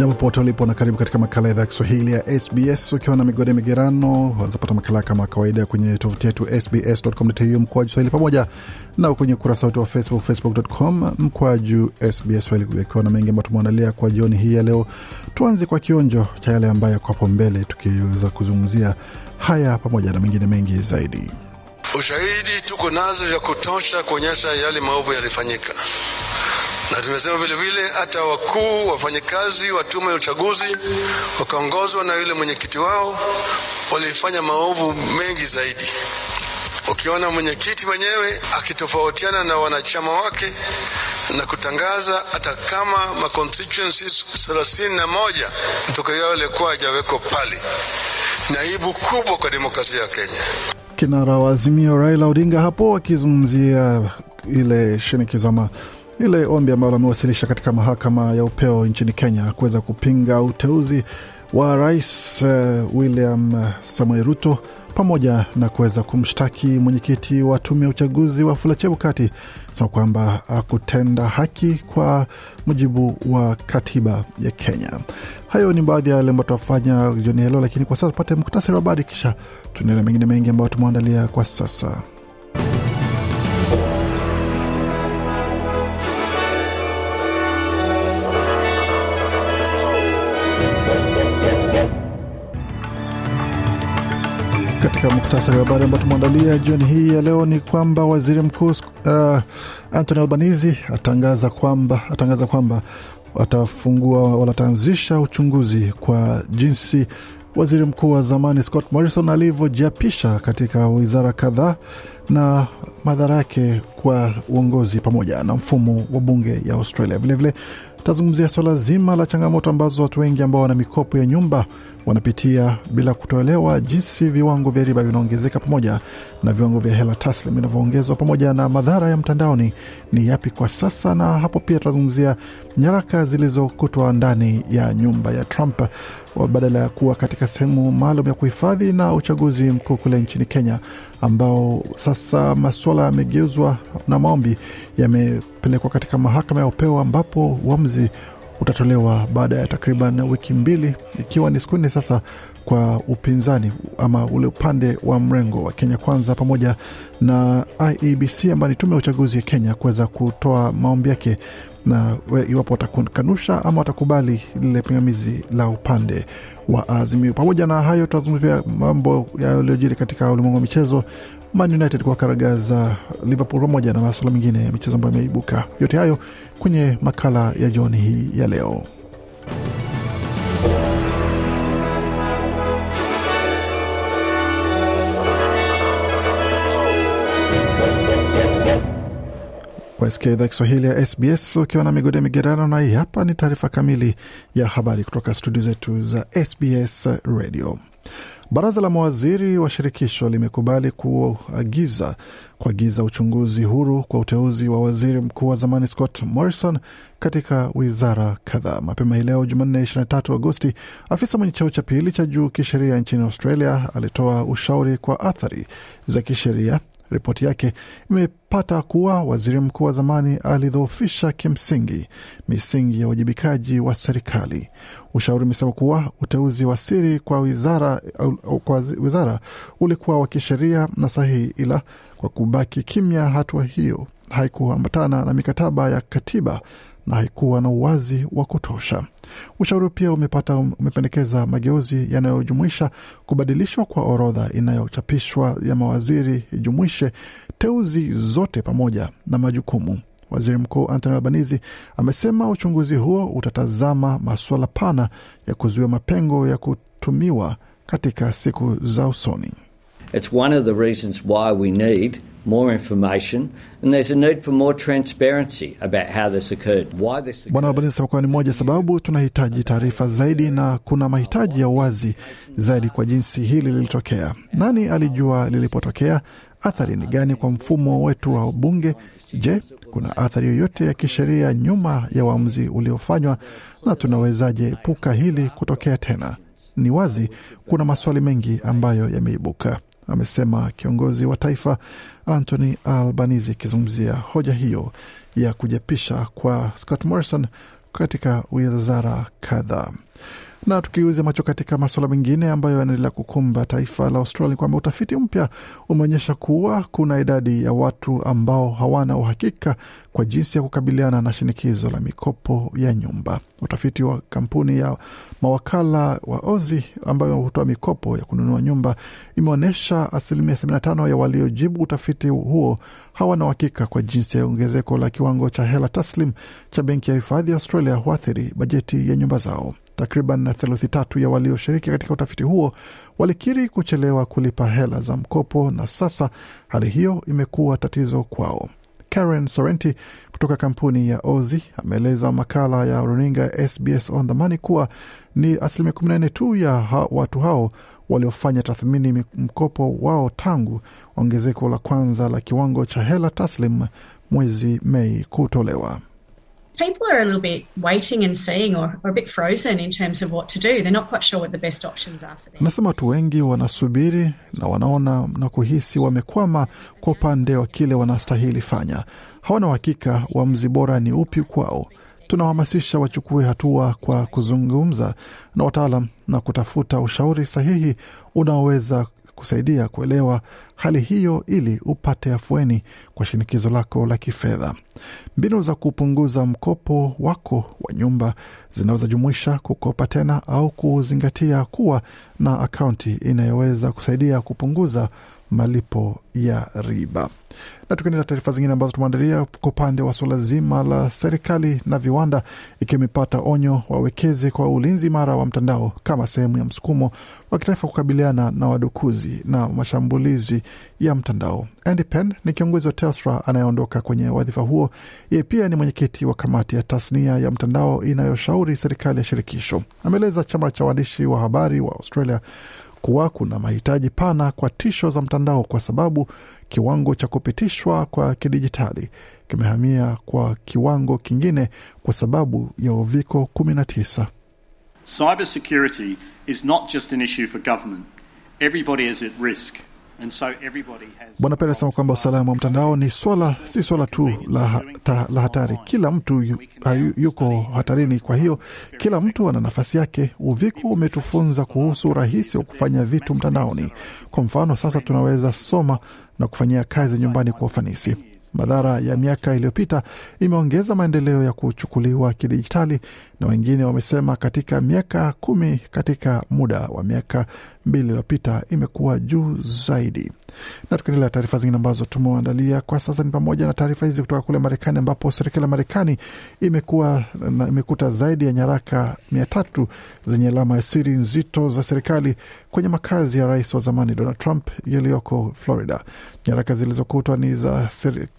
jambo popote ulipo na karibu katika makala ya idhaa ya kiswahili ya sbs ukiwa na migode migerano wazapata makala kama kawaida kwenye tovuti yetu sbs.com.au mkwaju swahili pamoja na kwenye ukurasa wetu wa facebook facebook.com mkwaju sbs swahili ukiwa na mengi ambayo tumeandalia kwa jioni hii ya leo. Tuanze kwa kionjo cha yale ambayo yako hapo mbele tukiweza kuzungumzia haya pamoja na mengine mengi zaidi. Ushahidi tuko nazo ya kutosha kuonyesha yale maovu yalifanyika na tumesema vile vile hata wakuu wafanyakazi wa tume ya uchaguzi wakaongozwa na yule mwenyekiti wao walifanya maovu mengi zaidi. Ukiona mwenyekiti mwenyewe akitofautiana na wanachama wake na kutangaza hata kama ma constituencies thelathini na moja kutoka yao yalikuwa hajawekwa pale. Ni aibu kubwa kwa demokrasia ya kenya. Kinara wa azimio raila odinga hapo akizungumzia ile shinikizo ama ile ombi ambalo amewasilisha katika mahakama ya upeo nchini Kenya kuweza kupinga uteuzi wa rais uh, William Samuel Ruto pamoja na kuweza kumshtaki mwenyekiti wa tume ya uchaguzi wa Wafula Chebukati sema kwamba akutenda haki kwa mujibu wa katiba ya Kenya. Hayo ni baadhi ya yale ambayo tutafanya jioni hilo, lakini kwa sasa tupate muktasari wa habari, kisha tuendelea mengine mengi ambayo tumeandalia kwa sasa. Katika muktasari wa habari ambao tumeandalia jioni hii ya leo ni kwamba waziri mkuu uh, Anthony Albanese atangaza kwamba atangaza kwamba watafungua wataanzisha uchunguzi kwa jinsi waziri mkuu wa zamani Scott Morrison alivyojiapisha katika wizara kadhaa na madhara yake kwa uongozi pamoja na mfumo wa bunge ya Australia. Vilevile tutazungumzia swala zima la changamoto ambazo watu wengi ambao wana mikopo ya nyumba wanapitia bila kutoelewa jinsi viwango vya riba vinaongezeka pamoja na viwango vya hela taslim vinavyoongezwa pamoja na madhara ya mtandaoni ni yapi kwa sasa. Na hapo pia tutazungumzia nyaraka zilizokutwa ndani ya nyumba ya Trump badala ya kuwa katika sehemu maalum ya kuhifadhi na uchaguzi mkuu kule nchini Kenya, ambao sasa masuala yamegeuzwa na maombi yamepelekwa katika mahakama ya upeo ambapo uamuzi utatolewa baada ya takriban wiki mbili, ikiwa ni siku nne sasa kwa upinzani ama ule upande wa mrengo wa Kenya Kwanza pamoja na IEBC ambayo ni tume ya uchaguzi ya Kenya kuweza kutoa maombi yake na iwapo watakanusha ama watakubali lile pingamizi la upande wa Azimio. Pamoja na hayo, tunazungumzia mambo yaliyojiri katika ulimwengu wa michezo Man United kwa karagaza Liverpool pamoja na masuala mengine ya michezo ambayo imeibuka. Yote hayo kwenye makala ya jioni hii ya leo. Wasikia idhaa Kiswahili ya SBS ukiwa na migode migerano, na hii hapa ni taarifa kamili ya habari kutoka studio zetu za SBS Radio. Baraza la mawaziri wa shirikisho limekubali kuagiza kuagiza uchunguzi huru kwa uteuzi wa waziri mkuu wa zamani Scott Morrison katika wizara kadhaa. Mapema hii leo Jumanne 23 Agosti, afisa mwenye cheo cha pili cha juu kisheria nchini Australia alitoa ushauri kwa athari za kisheria Ripoti yake imepata kuwa waziri mkuu wa zamani alidhoofisha kimsingi misingi ya uwajibikaji wa serikali. Ushauri umesema kuwa uteuzi wa siri kwa wizara, kwa wizara ulikuwa wa kisheria na sahihi, ila kwa kubaki kimya, hatua hiyo haikuambatana na mikataba ya katiba na haikuwa na uwazi wa kutosha. Ushauri pia umepata umependekeza mageuzi yanayojumuisha kubadilishwa kwa orodha inayochapishwa ya mawaziri ijumuishe teuzi zote pamoja na majukumu. Waziri Mkuu Anthony Albanese amesema uchunguzi huo utatazama masuala pana ya kuzuia mapengo ya kutumiwa katika siku za usoni. It's one of the reasons why we need more information and there's a need for more transparency about how this occurred, why this Bwana Albanese Albanese kuwa ni moja sababu tunahitaji taarifa zaidi na kuna mahitaji ya uwazi zaidi kwa jinsi hili lilitokea. Nani alijua lilipotokea? Athari ni gani kwa mfumo wetu wa bunge? Je, kuna athari yoyote ya kisheria nyuma ya uamuzi uliofanywa, na tunawezaje epuka hili kutokea tena? Ni wazi kuna maswali mengi ambayo yameibuka, amesema kiongozi wa taifa Anthony Albanese akizungumzia hoja hiyo ya kujapisha kwa Scott Morrison katika wizara kadhaa. Na tukiuzia macho katika masuala mengine ambayo yanaendelea kukumba taifa la Australia, kwamba utafiti mpya umeonyesha kuwa kuna idadi ya watu ambao hawana uhakika kwa jinsi ya kukabiliana na shinikizo la mikopo ya nyumba. Utafiti wa kampuni ya mawakala wa Ozi ambayo hutoa mikopo ya kununua nyumba imeonyesha asilimia 75 ya waliojibu utafiti huo hawana uhakika kwa jinsi ya ongezeko la kiwango cha hela taslim cha benki ya hifadhi ya Australia huathiri bajeti ya nyumba zao. Takriban theluthi tatu ya walioshiriki katika utafiti huo walikiri kuchelewa kulipa hela za mkopo, na sasa hali hiyo imekuwa tatizo kwao. Karen Sorrenti kutoka kampuni ya Ozi ameeleza makala ya runinga SBS on the Money kuwa ni asilimia 14 tu ya ha watu hao waliofanya tathmini mkopo wao tangu ongezeko la kwanza la kiwango cha hela taslim mwezi Mei kutolewa. People are a little bit waiting and seeing or, or a bit frozen in terms of what to do. They're not quite sure what the best options are for them. Anasema watu wengi wanasubiri na wanaona na kuhisi wamekwama kwa upande wa kile wanastahili fanya. Hawana uhakika uamuzi bora ni upi kwao. Tunawahamasisha wachukue hatua kwa kuzungumza na wataalam na kutafuta ushauri sahihi unaoweza kusaidia kuelewa hali hiyo ili upate afueni kwa shinikizo lako la kifedha. Mbinu za kupunguza mkopo wako wa nyumba zinaweza jumuisha kukopa tena au kuzingatia kuwa na akaunti inayoweza kusaidia kupunguza malipo ya riba. Na tukiendelea taarifa zingine ambazo tumeandalia kwa upande wa suala zima la serikali na viwanda, ikiwa imepata onyo wawekeze kwa ulinzi imara wa mtandao kama sehemu ya msukumo wa kitaifa kukabiliana na wadukuzi na mashambulizi ya mtandao. Andy Penn ni kiongozi wa Telstra anayeondoka kwenye wadhifa huo. Yeye pia ni mwenyekiti wa kamati ya tasnia ya mtandao inayoshauri serikali ya shirikisho. Ameeleza chama cha waandishi wa habari wa Australia kuwa kuna mahitaji pana kwa tisho za mtandao kwa sababu kiwango cha kupitishwa kwa kidijitali kimehamia kwa kiwango kingine kwa sababu ya uviko 19. Cybersecurity is not just an issue for. Everybody is at risk. Bwana Pele anasema kwamba usalama wa mtandao ni swala, si swala tu la, hata, la hatari. Kila mtu yu, yuko hatarini, kwa hiyo kila mtu ana nafasi yake. Uviko umetufunza kuhusu urahisi wa kufanya vitu mtandaoni. Kwa mfano, sasa tunaweza soma na kufanyia kazi nyumbani kwa ufanisi. Madhara ya miaka iliyopita imeongeza maendeleo ya kuchukuliwa kidijitali, na wengine wamesema katika miaka kumi, katika muda wa miaka mbili iliyopita imekuwa juu zaidi. Na tukiendelea taarifa zingine ambazo tumeandalia kwa sasa ni pamoja na taarifa hizi kutoka kule Marekani, ambapo serikali ya Marekani imekuwa imekuta zaidi ya nyaraka mia tatu zenye alama ya siri nzito za serikali kwenye makazi ya rais wa zamani Donald Trump yaliyoko Florida. Nyaraka zilizokutwa ni za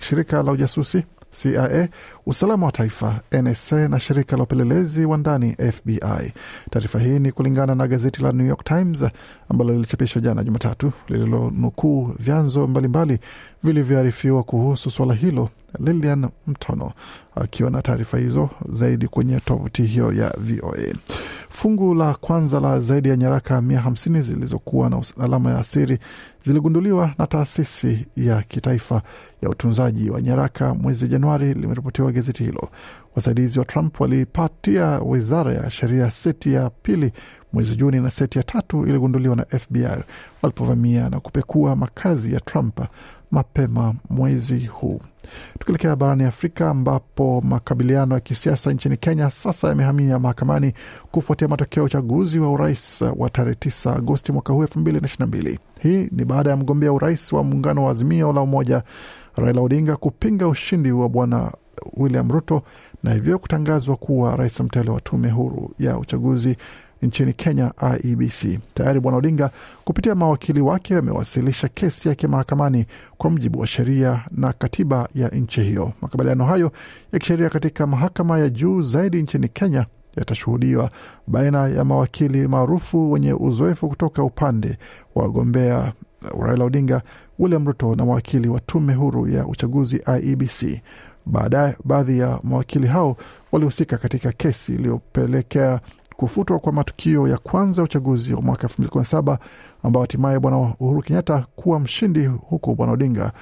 shirika la ujasusi CIA, usalama wa taifa NSA na shirika la upelelezi wa ndani FBI. Taarifa hii ni kulingana na gazeti la New York Times ambalo lilichapishwa jana Jumatatu, lililonukuu vyanzo mbalimbali vilivyoarifiwa kuhusu suala hilo. Lilian Mtono akiwa na taarifa hizo zaidi kwenye tovuti hiyo ya VOA. Fungu la kwanza la zaidi ya nyaraka mia hamsini zilizokuwa na alama ya siri ziligunduliwa na taasisi ya kitaifa ya utunzaji wa nyaraka mwezi Januari, limeripotiwa gazeti hilo. Wasaidizi wa Trump walipatia wizara ya sheria seti ya pili mwezi Juni na seti ya tatu iligunduliwa na FBI walipovamia na kupekua makazi ya Trump mapema mwezi huu. Tukielekea barani Afrika ambapo makabiliano ya kisiasa nchini Kenya sasa yamehamia mahakamani kufuatia matokeo ya uchaguzi wa urais wa tarehe 9 Agosti mwaka huu 2022. Hii ni baada ya mgombea urais wa muungano wa Azimio la Umoja Raila Odinga kupinga ushindi wa bwana William Ruto na hivyo kutangazwa kuwa rais mteule wa tume huru ya uchaguzi nchini Kenya, IEBC. Tayari Bwana Odinga kupitia mawakili wake amewasilisha kesi yake mahakamani kwa mujibu wa sheria na katiba ya nchi hiyo. Makubaliano hayo ya kisheria katika mahakama ya juu zaidi nchini Kenya yatashuhudiwa baina ya mawakili maarufu wenye uzoefu kutoka upande wa wagombea Raila Odinga, William Ruto na mawakili wa tume huru ya uchaguzi IEBC. Baadaye baadhi ya mawakili hao walihusika katika kesi iliyopelekea kufutwa kwa matukio ya kwanza ya uchaguzi wa mwaka 2017 ambao hatimaye bwana Uhuru Kenyatta kuwa mshindi, huku bwana Odinga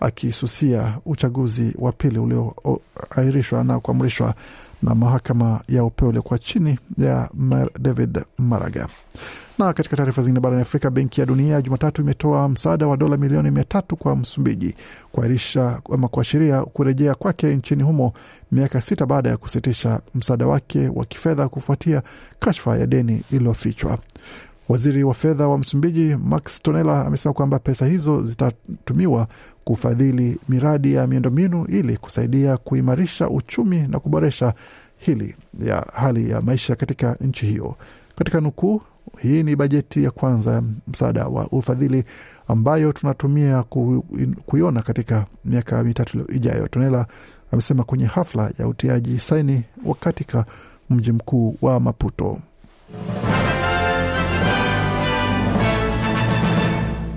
akisusia uchaguzi wa pili ulioahirishwa na kuamrishwa na mahakama ya upeo uliokuwa chini ya David Maraga. Na katika taarifa zingine barani Afrika, Benki ya Dunia Jumatatu imetoa msaada wa dola milioni mia tatu kwa Msumbiji kuahirisha ama kuashiria kurejea kwake nchini humo miaka sita baada ya kusitisha msaada wake wa kifedha kufuatia kashfa ya deni iliyofichwa. Waziri wa fedha wa Msumbiji Max Tonela amesema kwamba pesa hizo zitatumiwa kufadhili miradi ya miundombinu ili kusaidia kuimarisha uchumi na kuboresha hili ya hali ya maisha katika nchi hiyo. Katika nukuu, hii ni bajeti ya kwanza ya msaada wa ufadhili ambayo tunatumia ku, kuiona katika miaka mitatu ijayo, Tonela amesema kwenye hafla ya utiaji saini katika mji mkuu wa Maputo.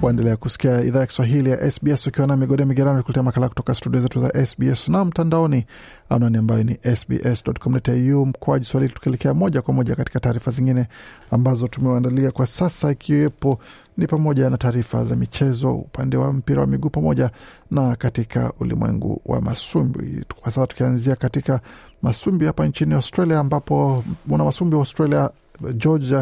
Waendelea kusikia idhaa ya Kiswahili ya SBS ukiwa na migode migerano kuletea makala kutoka studio zetu za SBS na mtandaoni, anwani ambayo ni sbs.com.au mkoaji Swahili, tukielekea moja kwa moja katika taarifa zingine ambazo tumewaandalia kwa sasa, ikiwepo ni pamoja na taarifa za michezo, upande wa mpira wa miguu pamoja na katika ulimwengu wa masumbi. Kwa sasa tukianzia katika masumbi hapa nchini Australia, ambapo mwana masumbi wa Australia George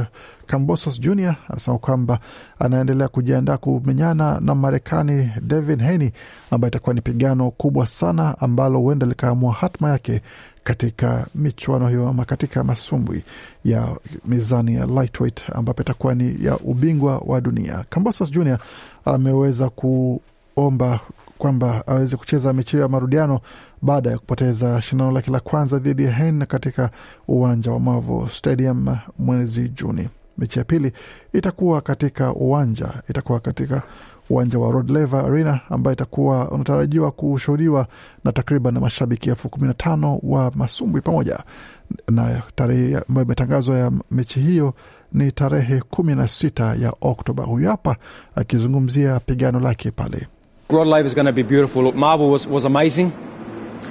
Cambosos Jr anasema kwamba anaendelea kujiandaa kumenyana na Marekani Devin Haney, ambayo itakuwa ni pigano kubwa sana ambalo huenda likaamua hatma yake katika michuano hiyo ama katika masumbwi ya mizani ya lightweight, ambapo itakuwa ni ya ubingwa wa dunia. Cambosos Jr ameweza kuomba kwamba aweze kucheza mechi hiyo ya marudiano baada ya kupoteza shindano lake la kwanza dhidi ya Hen katika uwanja wa Mavo Stadium mwezi Juni. Mechi ya pili itakuwa katika uwanja itakuwa katika uwanja wa Rod Laver Arena ambayo itakuwa unatarajiwa kushuhudiwa na takriban mashabiki elfu kumi na tano wa masumbwi pamoja na tarehe ambayo imetangazwa ya mechi hiyo ni tarehe kumi na sita ya Oktoba. Huyu hapa akizungumzia pigano lake pale. Rod Laver is going to be beautiful. Look, Marvel was, was amazing.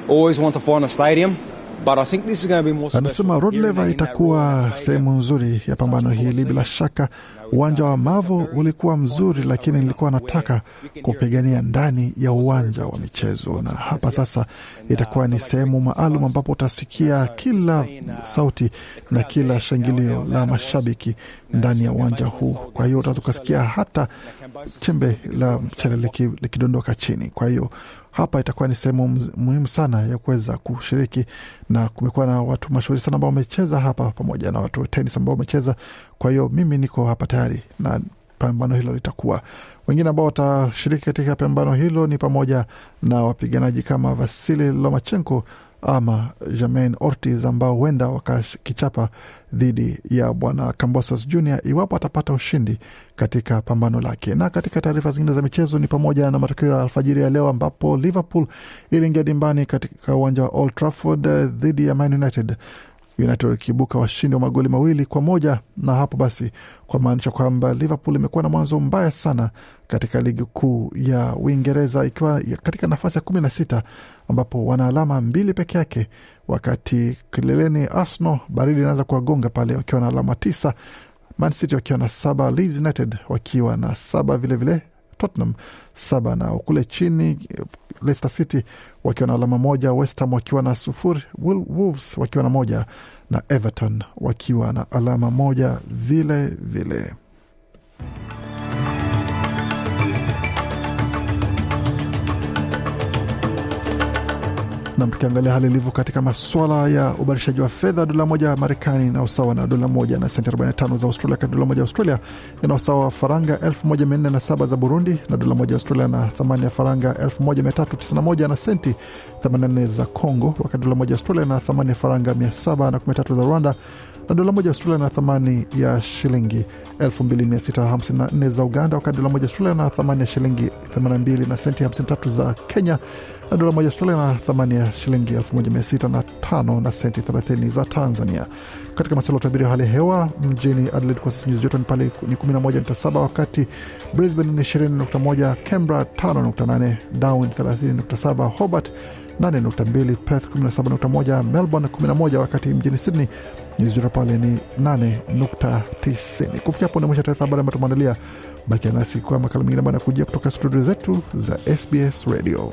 Always want to find a stadium. But I think this is going to be more Anasema Rod Laver itakuwa sehemu nzuri ya pambano hili. Bila shaka uwanja wa Mavo ulikuwa mzuri, lakini nilikuwa nataka kupigania ndani ya uwanja wa michezo, na hapa sasa itakuwa ni sehemu maalum ambapo utasikia kila sauti na kila shangilio la mashabiki ndani ya uwanja huu. Kwa hiyo utaweza ukasikia hata chembe la mchele likidondoka chini. Kwa hiyo hapa itakuwa ni sehemu muhimu sana ya kuweza kushiriki, na kumekuwa na watu mashuhuri sana ambao wamecheza hapa pamoja na watu tenis ambao wamecheza. Kwa hiyo mimi niko hapa tayari na pambano hilo litakuwa. Wengine ambao watashiriki katika pambano hilo ni pamoja na wapiganaji kama Vasili Lomachenko ama Germain Ortiz ambao huenda wakakichapa dhidi ya bwana Cambosos Jr iwapo atapata ushindi katika pambano lake. Na katika taarifa zingine za michezo ni pamoja na matokeo ya alfajiri ya leo ambapo Liverpool iliingia dimbani katika uwanja wa Old Trafford dhidi ya Man United United ikiibuka washindi wa magoli mawili kwa moja na hapo basi kwa maanisha kwamba Liverpool imekuwa na mwanzo mbaya sana katika ligi kuu ya Uingereza ikiwa katika nafasi ya kumi na sita ambapo wana alama mbili peke yake, wakati kileleni Arsenal baridi inaanza kuwagonga pale wakiwa na alama tisa, Man City wakiwa na saba, Leeds United wakiwa na saba vilevile vile. Tottenham saba na kule chini Leicester City wakiwa na alama moja, West Ham wakiwa na sufuri, Wolves wakiwa na moja na Everton wakiwa na alama moja vile vile. Nam, tukiangalia hali ilivyo katika maswala ya ubadilishaji wa fedha, dola moja ya Marekani na usawa na dola moja na senti 45 za Australia, dola moja ya Australia ina usawa wa faranga 1407 za Burundi, na dola moja ya Australia na thamani ya faranga 1391 na senti 84 za Congo, wakati dola moja ya Australia na thamani ya faranga 713 za Rwanda na dola moja Australia na thamani ya shilingi 2654 za Uganda, wakati dola moja Australia na thamani ya shilingi 82 na senti 53 za Kenya, na dola moja Australia na thamani ya shilingi 1605 na senti 30 za Tanzania. Katika masuala ya utabiri wa hali ya hewa mjini Adelaide kwa sasa nyuzi joto ni pale ni 11.7, wakati Brisbane ni 20.1, Canberra 5.8, Darwin 30.7, Hobart 8.2, Perth 17.1, Melbourne 11, wakati mjini Sydney nyuzi joto pale ni 8.90. Kufikia hapo ni mwisho taarifa habari ambayo tumeandalia. Bakia nasi kwa makala mengine ambayo anakujia kutoka studio zetu za SBS Radio.